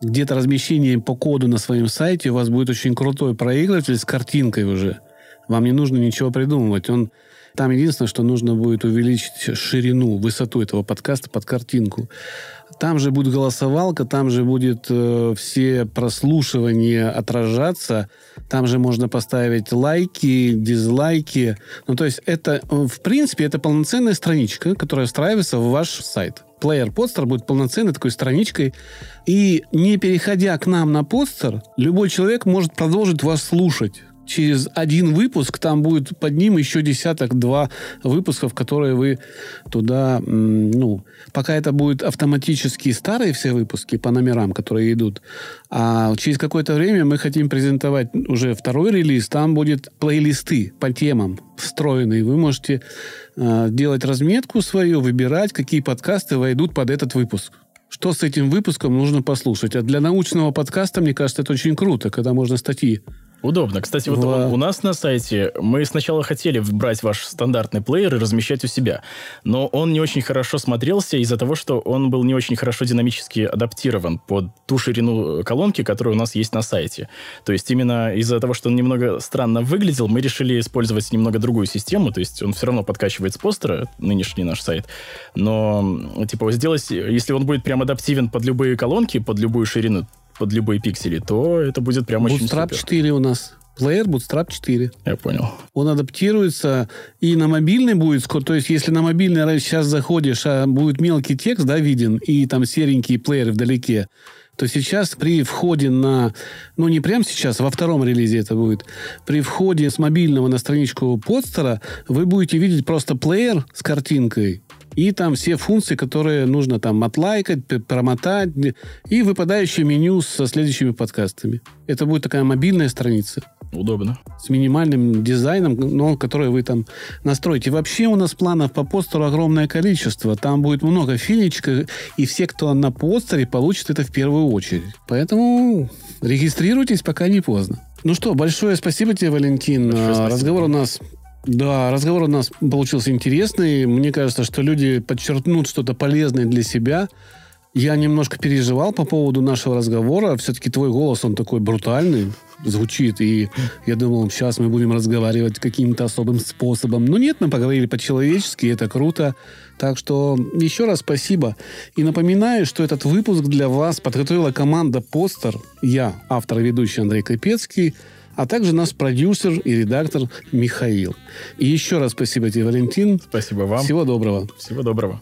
где-то размещении по коду на своем сайте у вас будет очень крутой проигрыватель с картинкой уже. Вам не нужно ничего придумывать. Он там единственное, что нужно будет увеличить ширину, высоту этого подкаста под картинку. Там же будет голосовалка, там же будет э, все прослушивания отражаться, там же можно поставить лайки, дизлайки. Ну, то есть это, э, в принципе, это полноценная страничка, которая встраивается в ваш сайт. Плеер подстер будет полноценной такой страничкой. И не переходя к нам на подстер, любой человек может продолжить вас слушать через один выпуск там будет под ним еще десяток-два выпусков, которые вы туда, ну, пока это будут автоматически старые все выпуски по номерам, которые идут, а через какое-то время мы хотим презентовать уже второй релиз, там будет плейлисты по темам встроенные. Вы можете э, делать разметку свою, выбирать, какие подкасты войдут под этот выпуск что с этим выпуском нужно послушать. А для научного подкаста, мне кажется, это очень круто, когда можно статьи Удобно. Кстати, вот в... у нас на сайте мы сначала хотели брать ваш стандартный плеер и размещать у себя, но он не очень хорошо смотрелся из-за того, что он был не очень хорошо динамически адаптирован под ту ширину колонки, которая у нас есть на сайте. То есть именно из-за того, что он немного странно выглядел, мы решили использовать немного другую систему, то есть он все равно подкачивает с постера, нынешний наш сайт, но типа сделать, если он будет прям адаптивен под любые колонки, под любую ширину, под любые пиксели, то это будет прям очень Bootstrap супер. 4 у нас. Плеер Bootstrap 4. Я понял. Он адаптируется и на мобильный будет, то есть если на мобильный сейчас заходишь, а будет мелкий текст, да, виден, и там серенькие плееры вдалеке, то сейчас при входе на, ну не прямо сейчас, во втором релизе это будет, при входе с мобильного на страничку подстера вы будете видеть просто плеер с картинкой, и там все функции, которые нужно там отлайкать, промотать, и выпадающее меню со следующими подкастами. Это будет такая мобильная страница. Удобно. С минимальным дизайном, но который вы там настроите. Вообще у нас планов по постеру огромное количество. Там будет много финичек, и все, кто на постере, получат это в первую очередь. Поэтому регистрируйтесь, пока не поздно. Ну что, большое спасибо тебе, Валентин. Большое спасибо. Разговор у нас да, разговор у нас получился интересный. Мне кажется, что люди подчеркнут что-то полезное для себя. Я немножко переживал по поводу нашего разговора. Все-таки твой голос, он такой брутальный звучит. И я думал, сейчас мы будем разговаривать каким-то особым способом. Но нет, мы поговорили по-человечески, это круто. Так что еще раз спасибо. И напоминаю, что этот выпуск для вас подготовила команда «Постер». Я, автор и ведущий Андрей Капецкий, а также наш продюсер и редактор Михаил. И еще раз спасибо тебе, Валентин. Спасибо вам. Всего доброго. Всего доброго.